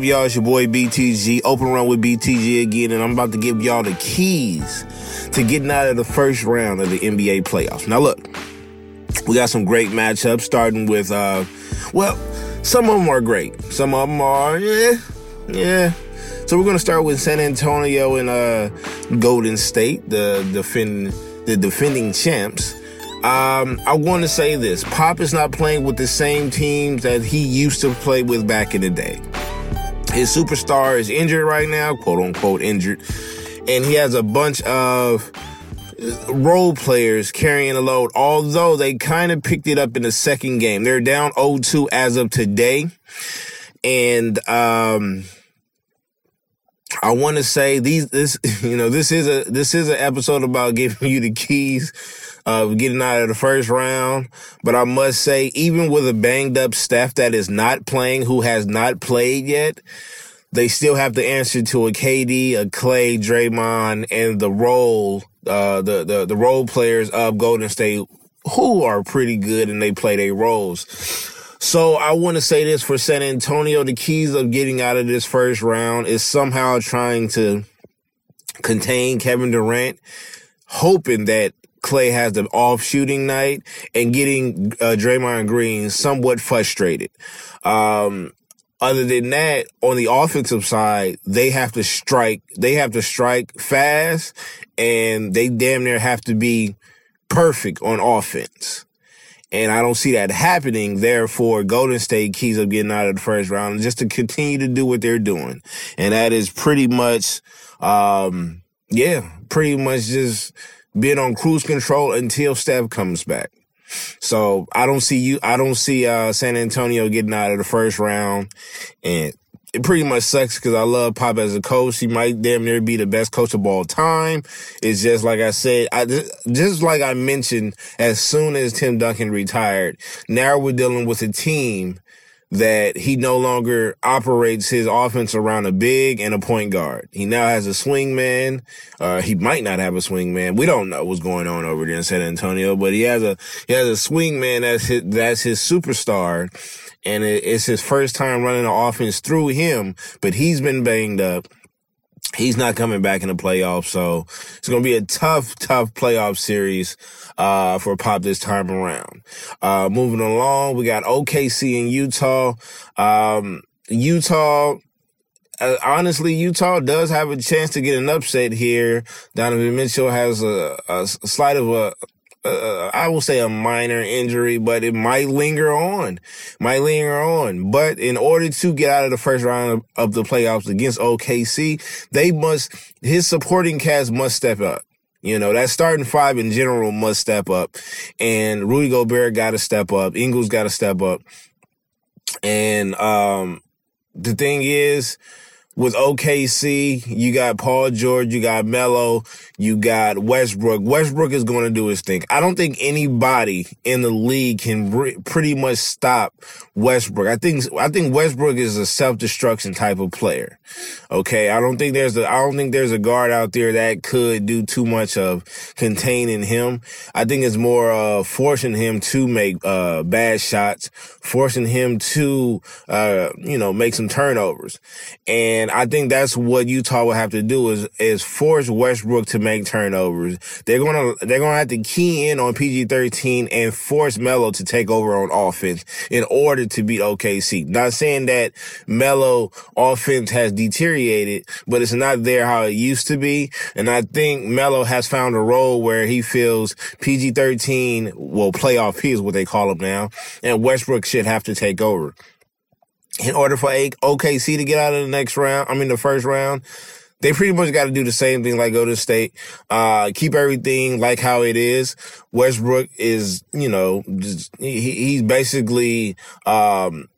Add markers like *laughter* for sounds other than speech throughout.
Up, y'all? It's your boy BTG. Open run with BTG again, and I'm about to give y'all the keys to getting out of the first round of the NBA playoffs. Now, look, we got some great matchups, starting with, uh, well, some of them are great. Some of them are, yeah, yeah. So we're gonna start with San Antonio and uh, Golden State, the defending the defending champs. Um, I want to say this: Pop is not playing with the same teams that he used to play with back in the day. His superstar is injured right now, quote unquote injured, and he has a bunch of role players carrying the load, although they kind of picked it up in the second game. They're down 0-2 as of today. And um I want to say these this *laughs* you know this is a this is an episode about giving you the keys of getting out of the first round. But I must say, even with a banged up staff that is not playing, who has not played yet, they still have to answer to a KD, a Clay, Draymond, and the role, uh, the, the, the role players of Golden State who are pretty good and they play their roles. So I want to say this for San Antonio, the keys of getting out of this first round is somehow trying to contain Kevin Durant, hoping that Clay has the off shooting night and getting uh, Draymond Green somewhat frustrated. Um, other than that, on the offensive side, they have to strike, they have to strike fast and they damn near have to be perfect on offense. And I don't see that happening. Therefore, Golden State keys up getting out of the first round just to continue to do what they're doing. And that is pretty much, um, yeah, pretty much just being on cruise control until Steph comes back. So I don't see you. I don't see uh, San Antonio getting out of the first round, and it pretty much sucks because I love Pop as a coach. He might damn near be the best coach of all time. It's just like I said, I just like I mentioned, as soon as Tim Duncan retired, now we're dealing with a team that he no longer operates his offense around a big and a point guard. He now has a swing man. Uh, he might not have a swing man. We don't know what's going on over there in San Antonio, but he has a, he has a swing man that's his, that's his superstar. And it, it's his first time running the offense through him, but he's been banged up. He's not coming back in the playoffs, so it's going to be a tough, tough playoff series uh, for Pop this time around. Uh, moving along, we got OKC in Utah. Um, Utah, uh, honestly, Utah does have a chance to get an upset here. Donovan Mitchell has a, a slight of a, uh, I will say a minor injury, but it might linger on, might linger on. But in order to get out of the first round of, of the playoffs against OKC, they must, his supporting cast must step up. You know, that starting five in general must step up. And Rudy Gobert got to step up. Ingles got to step up. And, um, the thing is, with OKC, you got Paul George, you got Melo, you got Westbrook. Westbrook is going to do his thing. I don't think anybody in the league can pretty much stop Westbrook. I think I think Westbrook is a self-destruction type of player. Okay, I don't think there's a I don't think there's a guard out there that could do too much of containing him. I think it's more uh forcing him to make uh bad shots, forcing him to uh you know make some turnovers. And I think that's what Utah will have to do is is force Westbrook to make turnovers. They're gonna they're gonna have to key in on PG thirteen and force Melo to take over on offense in order to beat OKC. Not saying that Melo offense has deteriorated, but it's not there how it used to be. And I think Melo has found a role where he feels PG thirteen will play off. He is what they call him now, and Westbrook should have to take over in order for OKC to get out of the next round, I mean the first round, they pretty much got to do the same thing like go to state, uh, keep everything like how it is. Westbrook is, you know, just, he, he's basically, um,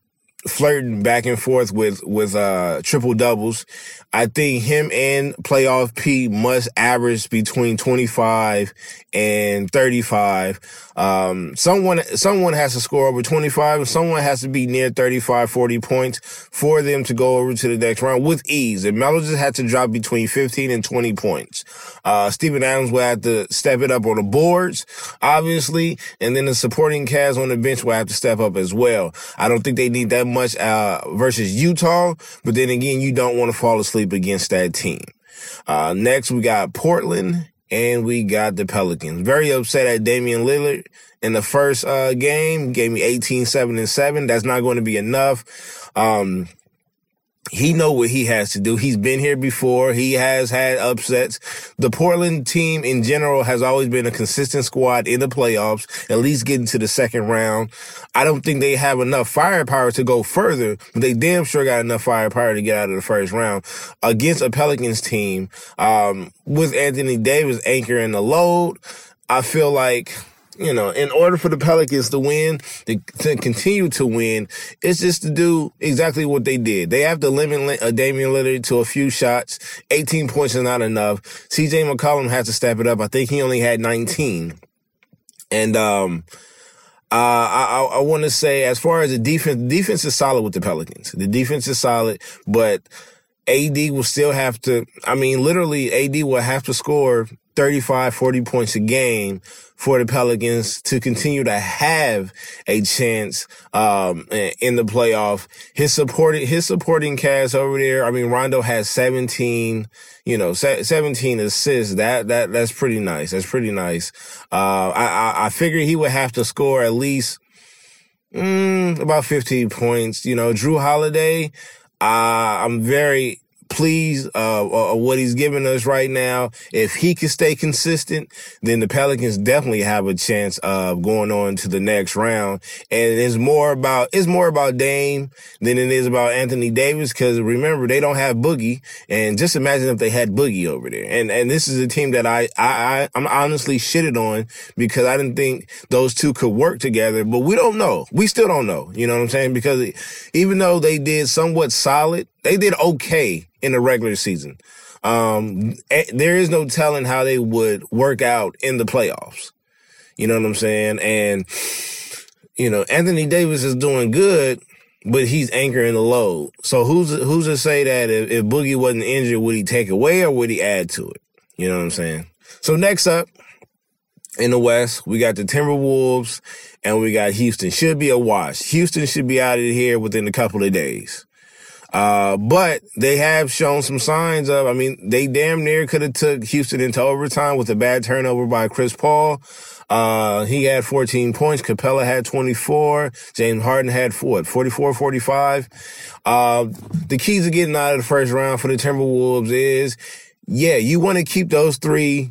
flirting back and forth with, with, uh, triple doubles. I think him and playoff P must average between 25 and 35. Um, someone, someone has to score over 25 and someone has to be near 35, 40 points for them to go over to the next round with ease. And Melo just had to drop between 15 and 20 points. Uh, Steven Adams will have to step it up on the boards, obviously. And then the supporting cast on the bench will have to step up as well. I don't think they need that much uh, versus Utah, but then again, you don't want to fall asleep against that team. Uh, next, we got Portland and we got the Pelicans. Very upset at Damian Lillard in the first uh, game. Gave me 18, 7, and 7. That's not going to be enough. Um, he know what he has to do. He's been here before. He has had upsets. The Portland team in general has always been a consistent squad in the playoffs, at least getting to the second round. I don't think they have enough firepower to go further, but they damn sure got enough firepower to get out of the first round against a Pelicans team, um, with Anthony Davis anchoring the load. I feel like you know, in order for the Pelicans to win, to, to, continue to win, it's just to do exactly what they did. They have to limit uh, Damian Lillard to a few shots. 18 points is not enough. CJ McCollum has to step it up. I think he only had 19. And, um, uh, I, I, I want to say, as far as the defense, defense is solid with the Pelicans. The defense is solid, but AD will still have to, I mean, literally AD will have to score 35, 40 points a game for the Pelicans to continue to have a chance, um, in the playoff. His supporting, his supporting cast over there. I mean, Rondo has 17, you know, 17 assists. That, that, that's pretty nice. That's pretty nice. Uh, I, I, I figured he would have to score at least, mm, about 15 points. You know, Jrue Holiday, uh, I'm very pleased uh, uh, what he's giving us right now. If he can stay consistent, then the Pelicans definitely have a chance of going on to the next round. And it's more about it's more about Dame than it is about Anthony Davis because remember they don't have Boogie. And just imagine if they had Boogie over there. And and this is a team that I I, I I'm honestly shitted on because I didn't think those two could work together. But we don't know. We still don't know. You know what I'm saying? Because even though they did somewhat solid, they did okay in the regular season. Um, there is no telling how they would work out in the playoffs. You know what I'm saying? And, you know, Anthony Davis is doing good, but he's anchoring the load. So who's, who's to say that if, if Boogie wasn't injured, would he take away or would he add to it? You know what I'm saying? So next up in the West, we got the Timberwolves and we got Houston. Should be a wash. Houston should be out of here within a couple of days. Uh, but they have shown some signs of, I mean, they damn near could have took Houston into overtime with a bad turnover by Chris Paul. Uh, he had 14 points. Capela had 24. James Harden had what, 44, 45. Uh, the keys to getting out of the first round for the Timberwolves is, yeah, you want to keep those three.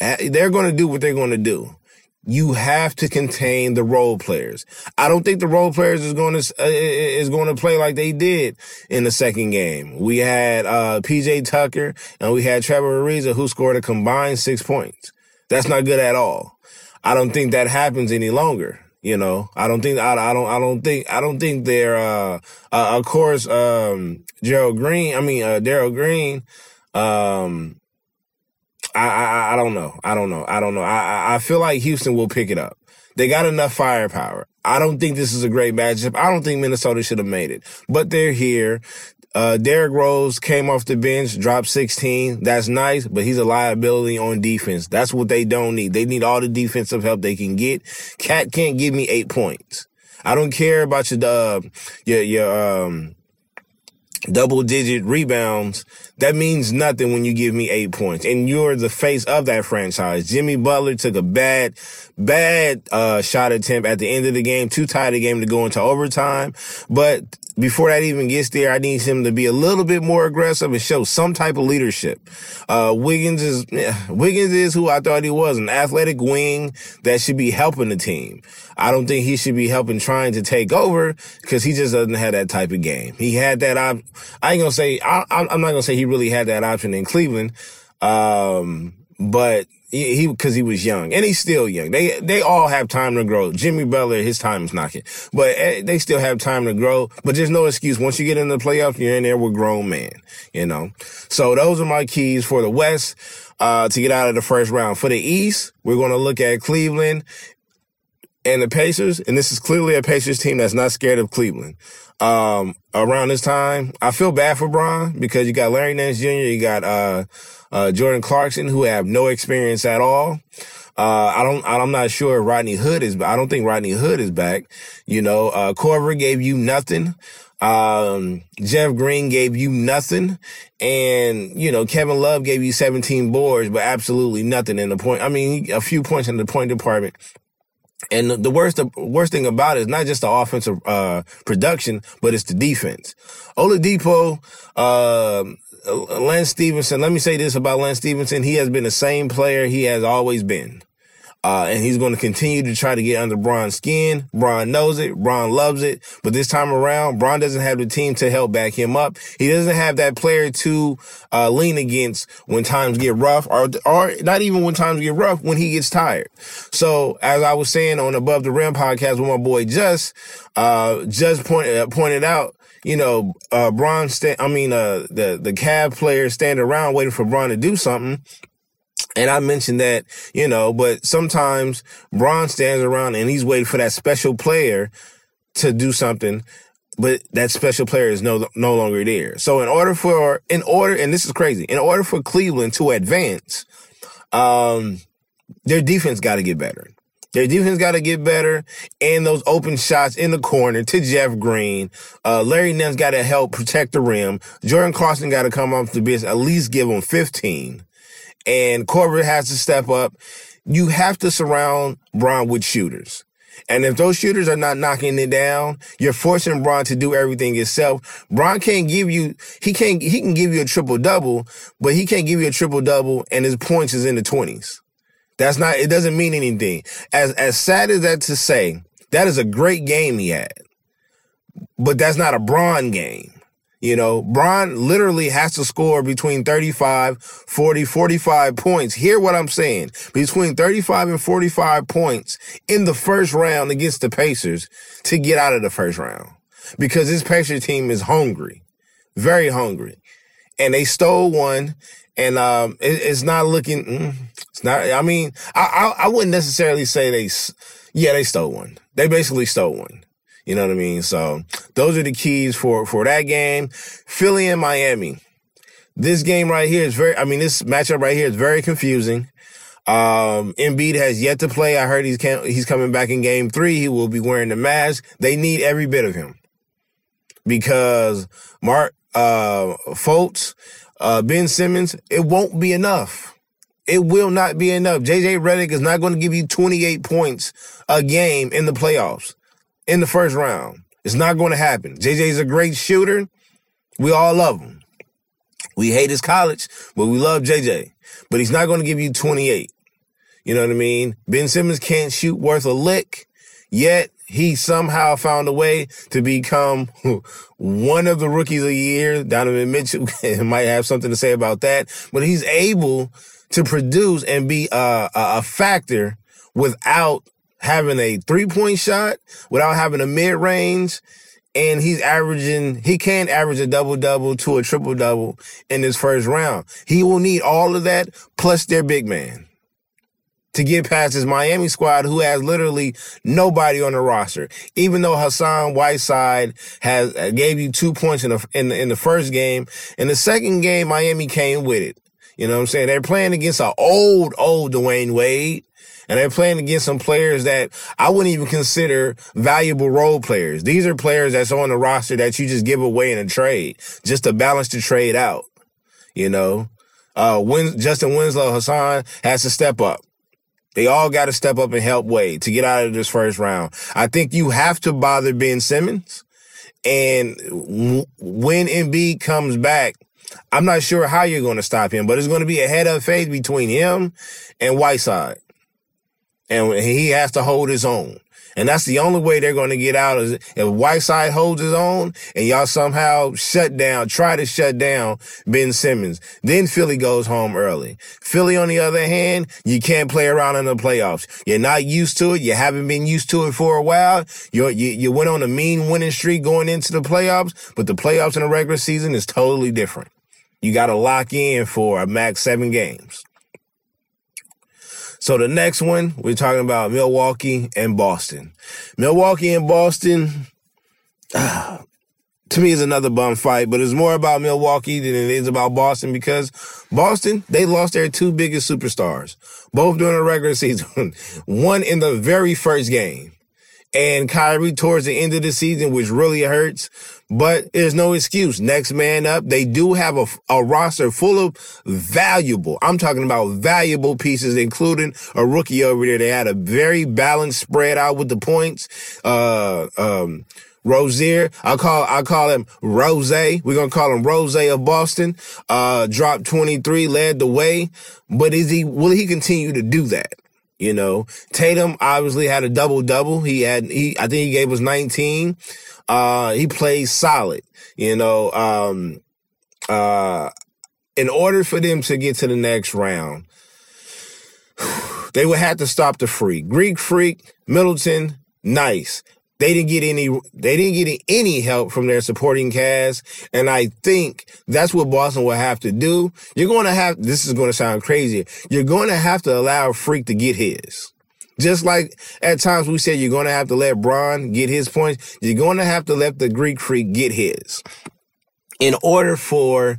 They're going to do what they're going to do you have to contain the role players. I don't think the role players is going to uh, is going to play like they did in the second game. We had uh, PJ Tucker and we had Trevor Ariza who scored a combined six points. That's not good at all. I don't think that happens any longer. You know, I don't think I, I don't I don't think I don't think they're uh, uh of course um Gerald Green I mean uh Daryl Green um I, I, I don't know. I don't know. I don't know. I, I feel like Houston will pick it up. They got enough firepower. I don't think this is a great matchup. I don't think Minnesota should have made it, but they're here. Uh, Derrick Rose came off the bench, dropped 16. That's nice, but he's a liability on defense. That's what they don't need. They need all the defensive help they can get. KAT can't give me eight points. I don't care about your, uh, your, your, um, double digit rebounds, that means nothing when you give me eight points. And you're the face of that franchise. Jimmy Butler took a bad, bad, uh, shot attempt at the end of the game, too tight a game to go into overtime. But before that even gets there, I need him to be a little bit more aggressive and show some type of leadership. Uh, Wiggins is, yeah, Wiggins is who I thought he was, an athletic wing that should be helping the team. I don't think he should be helping trying to take over because he just doesn't have that type of game. He had that, op- I ain't gonna say, I, am not gonna say he really had that option in Cleveland. Um, but he because he, he, was young and he's still young. They they all have time to grow. Jimmy Butler, his time is knocking, but eh, they still have time to grow. But there's no excuse. Once you get in the playoffs, you're in there with grown men. You know. So those are my keys for the West uh, to get out of the first round. For the East, we're going to look at Cleveland and the Pacers, and this is clearly a Pacers team that's not scared of Cleveland. Um, around this time, I feel bad for Bron because you got Larry Nance Jr., you got uh, uh, Jordan Clarkson, who have no experience at all. Uh, I don't, I'm not sure Rodney Hood is, I don't think Rodney Hood is back. You know, uh, Korver gave you nothing. Um, Jeff Green gave you nothing. And, you know, Kevin Love gave you 17 boards, but absolutely nothing in the point. I mean, a few points in the point department. And the worst, the worst thing about it is not just the offensive, uh, production, but it's the defense. Oladipo, uh, Lance Stephenson, let me say this about Lance Stephenson: He has been the same player he has always been. Uh, and he's going to continue to try to get under Bron's skin. Bron knows it. Bron loves it. But this time around, Bron doesn't have the team to help back him up. He doesn't have that player to uh, lean against when times get rough, or or not even when times get rough when he gets tired. So as I was saying on Above the Rim podcast with my boy Just, uh, Just pointed uh, pointed out you know, uh, Bron, sta- I mean, uh, the, the Cavs players stand around waiting for Bron to do something. And I mentioned that, you know, but sometimes Bron stands around and he's waiting for that special player to do something, but that special player is no no longer there. So in order for in order and this is crazy, in order for Cleveland to advance, um, their defense got to get better. Their defense got to get better, and those open shots in the corner to Jeff Green. Uh, Larry Nance got to help protect the rim. Jordan Clarkson got to come off the bench, at least give him 15 and Corbett has to step up. You have to surround Bron with shooters. And if those shooters are not knocking it down, you're forcing Bron to do everything himself. Bron can't give you, he can't, he can give you a triple double, but he can't give you a triple double and his points is in the twenties. That's not, it doesn't mean anything. As, as sad as that to say, that is a great game he had, but that's not a Bron game. You know, Bron literally has to score between 35, 40, 45 points. Hear what I'm saying. Between 35 and 45 points in the first round against the Pacers to get out of the first round. Because this Pacers team is hungry. Very hungry. And they stole one and um, it, it's not looking. Mm, it's not. I mean, I, I, I wouldn't necessarily say they. Yeah, they stole one. They basically stole one. You know what I mean? So those are the keys for, for that game. Philly and Miami. This game right here is very, I mean, this matchup right here is very confusing. Um, Embiid has yet to play. I heard he's can he's coming back in game three. He will be wearing the mask. They need every bit of him because Mark, uh, Fultz, uh, Ben Simmons, it won't be enough. It will not be enough. JJ Redick is not going to give you 28 points a game in the playoffs in the first round. It's not going to happen. JJ's a great shooter. We all love him. We hate his college, but we love JJ. But he's not going to give you 28. You know what I mean? Ben Simmons can't shoot worth a lick, yet he somehow found a way to become *laughs* one of the rookies of the year. Donovan Mitchell *laughs* might have something to say about that, but he's able to produce and be a, a factor without having a three point shot without having a mid range. And he's averaging, he can average a double double to a triple double in this first round. He will need all of that plus their big man to get past his Miami squad who has literally nobody on the roster. Even though Hassan Whiteside has uh, gave you two points in the, in the, in the first game. In the second game, Miami came with it. You know what I'm saying? They're playing against an old, old Dwyane Wade. And they're playing against some players that I wouldn't even consider valuable role players. These are players that's on the roster that you just give away in a trade just to balance the trade out. You know, uh, Win- Justin Winslow, Hassan has to step up. They all got to step up and help Wade to get out of this first round. I think you have to bother Ben Simmons. And w- when Embiid comes back, I'm not sure how you're going to stop him, but it's going to be a head up phase between him and Whiteside and he has to hold his own. And that's the only way they're going to get out is if Whiteside holds his own and y'all somehow shut down, try to shut down Ben Simmons. Then Philly goes home early. Philly, on the other hand, you can't play around in the playoffs. You're not used to it. You haven't been used to it for a while. You're, you you went on a mean winning streak going into the playoffs, but the playoffs in the regular season is totally different. You got to lock in for a max seven games. So the next one, we're talking about Milwaukee and Boston. Milwaukee and Boston. *sighs* To me is another bum fight, but it's more about Milwaukee than it is about Boston because Boston, they lost their two biggest superstars, both during the regular *laughs* season. One in the very first game. And Kyrie towards the end of the season, which really hurts, but there's no excuse. Next man up. They do have a, a roster full of valuable, I'm talking about valuable pieces, including a rookie over there. They had a very balanced spread out with the points. Uh, um, Rozier. I call I call him Rose. We're gonna call him Rose of Boston. Uh, dropped 23, led the way. But is he will he continue to do that? You know, Tatum obviously had a double double. He had he I think he gave us 19. Uh, he played solid. You know, um, uh, in order for them to get to the next round, *sighs* they would have to stop the freak. Greek freak, Middleton, nice. They didn't get any, they didn't get any help from their supporting cast. And I think that's what Boston will have to do. You're going to have, this is going to sound crazy. You're going to have to allow Freak to get his. Just like at times we said you're going to have to let Bron get his points, you're going to have to let the Greek Freak get his. In order for,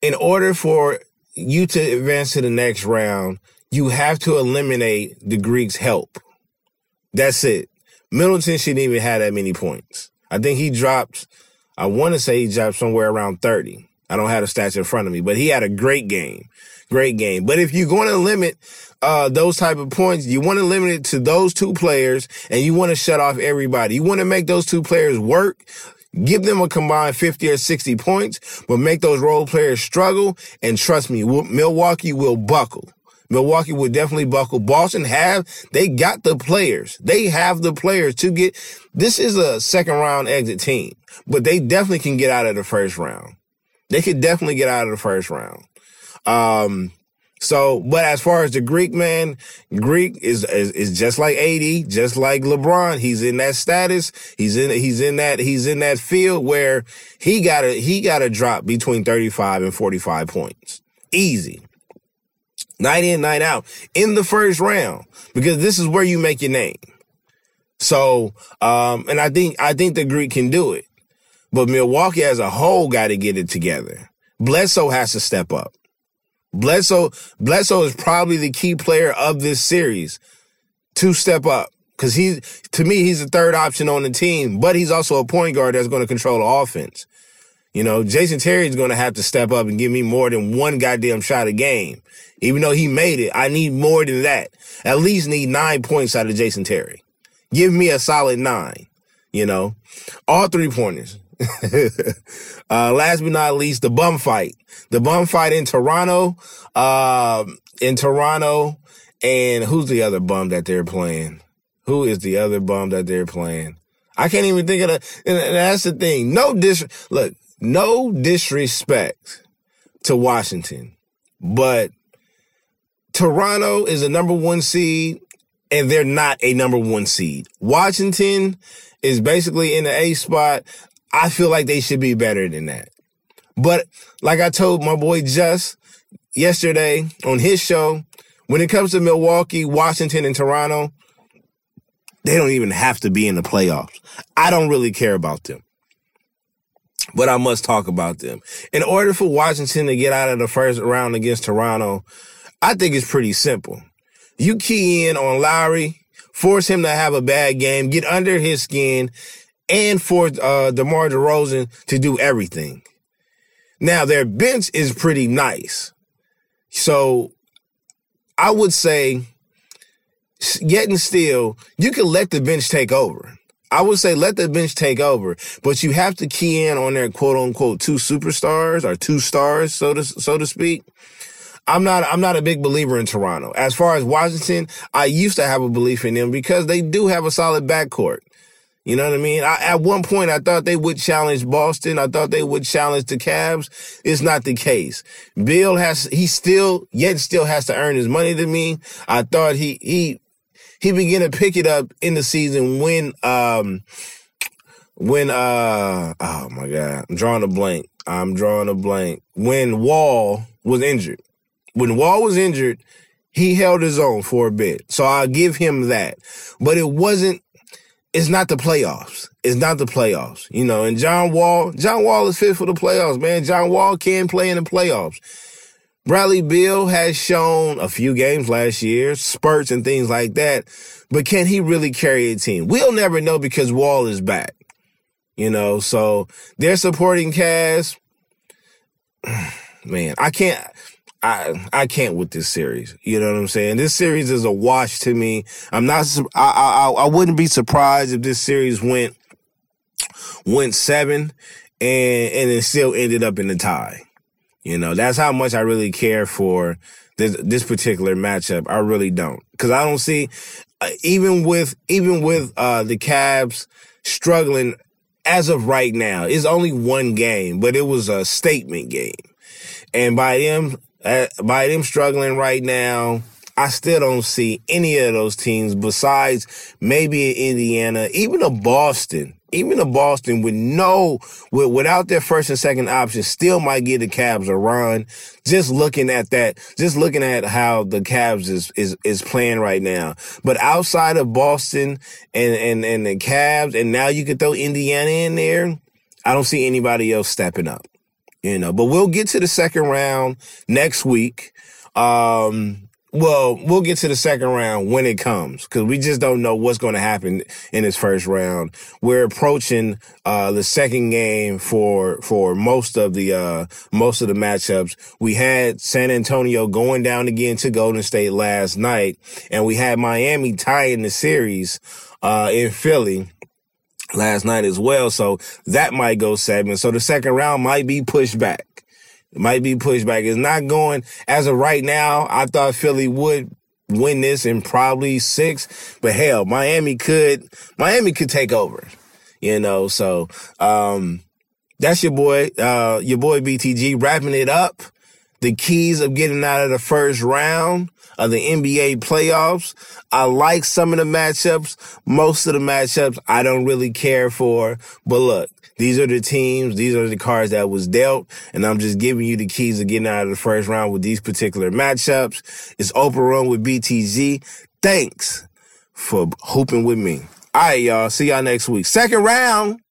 in order for you to advance to the next round, you have to eliminate the Greeks' help. That's it. Middleton shouldn't even have that many points. I think he dropped, I want to say he dropped somewhere around 30. I don't have the stats in front of me, but he had a great game. Great game. But if you're going to limit uh, those type of points, you want to limit it to those two players and you want to shut off everybody. You want to make those two players work. Give them a combined 50 or 60 points, but make those role players struggle. And trust me, Milwaukee will buckle. Milwaukee would definitely buckle. Boston have, they got the players. They have the players to get, this is a second round exit team, but they definitely can get out of the first round. They could definitely get out of the first round. Um, so, but as far as the Greek man, Greek is, is, is just like AD, just like LeBron. He's in that status. He's in he's in that he's in that field where he got to he got to drop between 35 and 45 points. Easy night in, night out in the first round because this is where you make your name. So, um, and I think, I think the Greek can do it, but Milwaukee as a whole got to get it together. Bledsoe has to step up. Bledsoe, Bledsoe is probably the key player of this series to step up. Cause he, to me, he's the third option on the team, but he's also a point guard that's going to control the offense. You know, Jason Terry is going to have to step up and give me more than one goddamn shot a game. Even though he made it, I need more than that. At least need nine points out of Jason Terry. Give me a solid nine, you know, all three pointers. *laughs* uh, last but not least, the bum fight, the bum fight in Toronto, uh, in Toronto. And who's the other bum that they're playing? Who is the other bum that they're playing? I can't even think of the, that's the thing. No dis, look, no disrespect to Washington, but Toronto is a number one seed and they're not a number one seed. Washington is basically in the A spot. I feel like they should be better than that. But like I told my boy Just yesterday on his show, when it comes to Milwaukee, Washington, and Toronto, they don't even have to be in the playoffs. I don't really care about them but I must talk about them. In order for Washington to get out of the first round against Toronto, I think it's pretty simple. You key in on Lowry, force him to have a bad game, get under his skin, and force uh, DeMar DeRozan to do everything. Now, their bench is pretty nice. So I would say, and still, you can let the bench take over. I would say let the bench take over, but you have to key in on their quote unquote two superstars or two stars, so to so to speak. I'm not I'm not a big believer in Toronto. As far as Washington, I used to have a belief in them because they do have a solid backcourt. You know what I mean? I, at one point, I thought they would challenge Boston. I thought they would challenge the Cavs. It's not the case. Beal has, he still, yet still has to earn his money to me. I thought he, he he began to pick it up in the season when um when uh oh my god, I'm drawing a blank. I'm drawing a blank. When Wall was injured. When Wall was injured, he held his own for a bit. So I'll give him that. But it wasn't it's not the playoffs. It's not the playoffs. You know, and John Wall, John Wall is fit for the playoffs, man. John Wall can play in the playoffs. Bradley Beal has shown a few games last year, spurts and things like that, but can he really carry a team? We'll never know because Wall is back. You know, so their supporting cast, *sighs* man, I can't. I I can't with this series. You know what I'm saying? This series is a wash to me. I'm not. I I I wouldn't be surprised if this series went went seven and and it still ended up in the tie. You know, that's how much I really care for this this particular matchup. I really don't because I don't see uh, even with even with uh the Cavs struggling as of right now. It's only one game, but it was a statement game, and by them uh, by them struggling right now, I still don't see any of those teams besides maybe Indiana, even a Boston, even a Boston with no, with, without their first and second option, still might give the Cavs a run. Just looking at that, just looking at how the Cavs is, is, is playing right now. But outside of Boston and, and, and the Cavs, and now you could throw Indiana in there, I don't see anybody else stepping up you know. But we'll get to the second round next week. Um, well, we'll get to the second round when it comes because we just don't know what's going to happen in this first round. We're approaching uh, the second game for for most of the uh, most of the matchups. We had San Antonio going down again to Golden State last night, and we had Miami tying the series uh, in Philly last night as well. So that might go seven. So the second round might be pushed back. It might be pushed back. It's not going as of right now. I thought Philly would win this in probably six, but hell, Miami could, Miami could take over, you know, so, um, that's your boy, uh, your boy BTG wrapping it up. The keys of getting out of the first round of the NBA playoffs. I like some of the matchups. Most of the matchups I don't really care for. But look, these are the teams. These are the cards that was dealt. And I'm just giving you the keys of getting out of the first round with these particular matchups. It's open run with BTG. Thanks for hooping with me. All right, y'all. See y'all next week. Second round.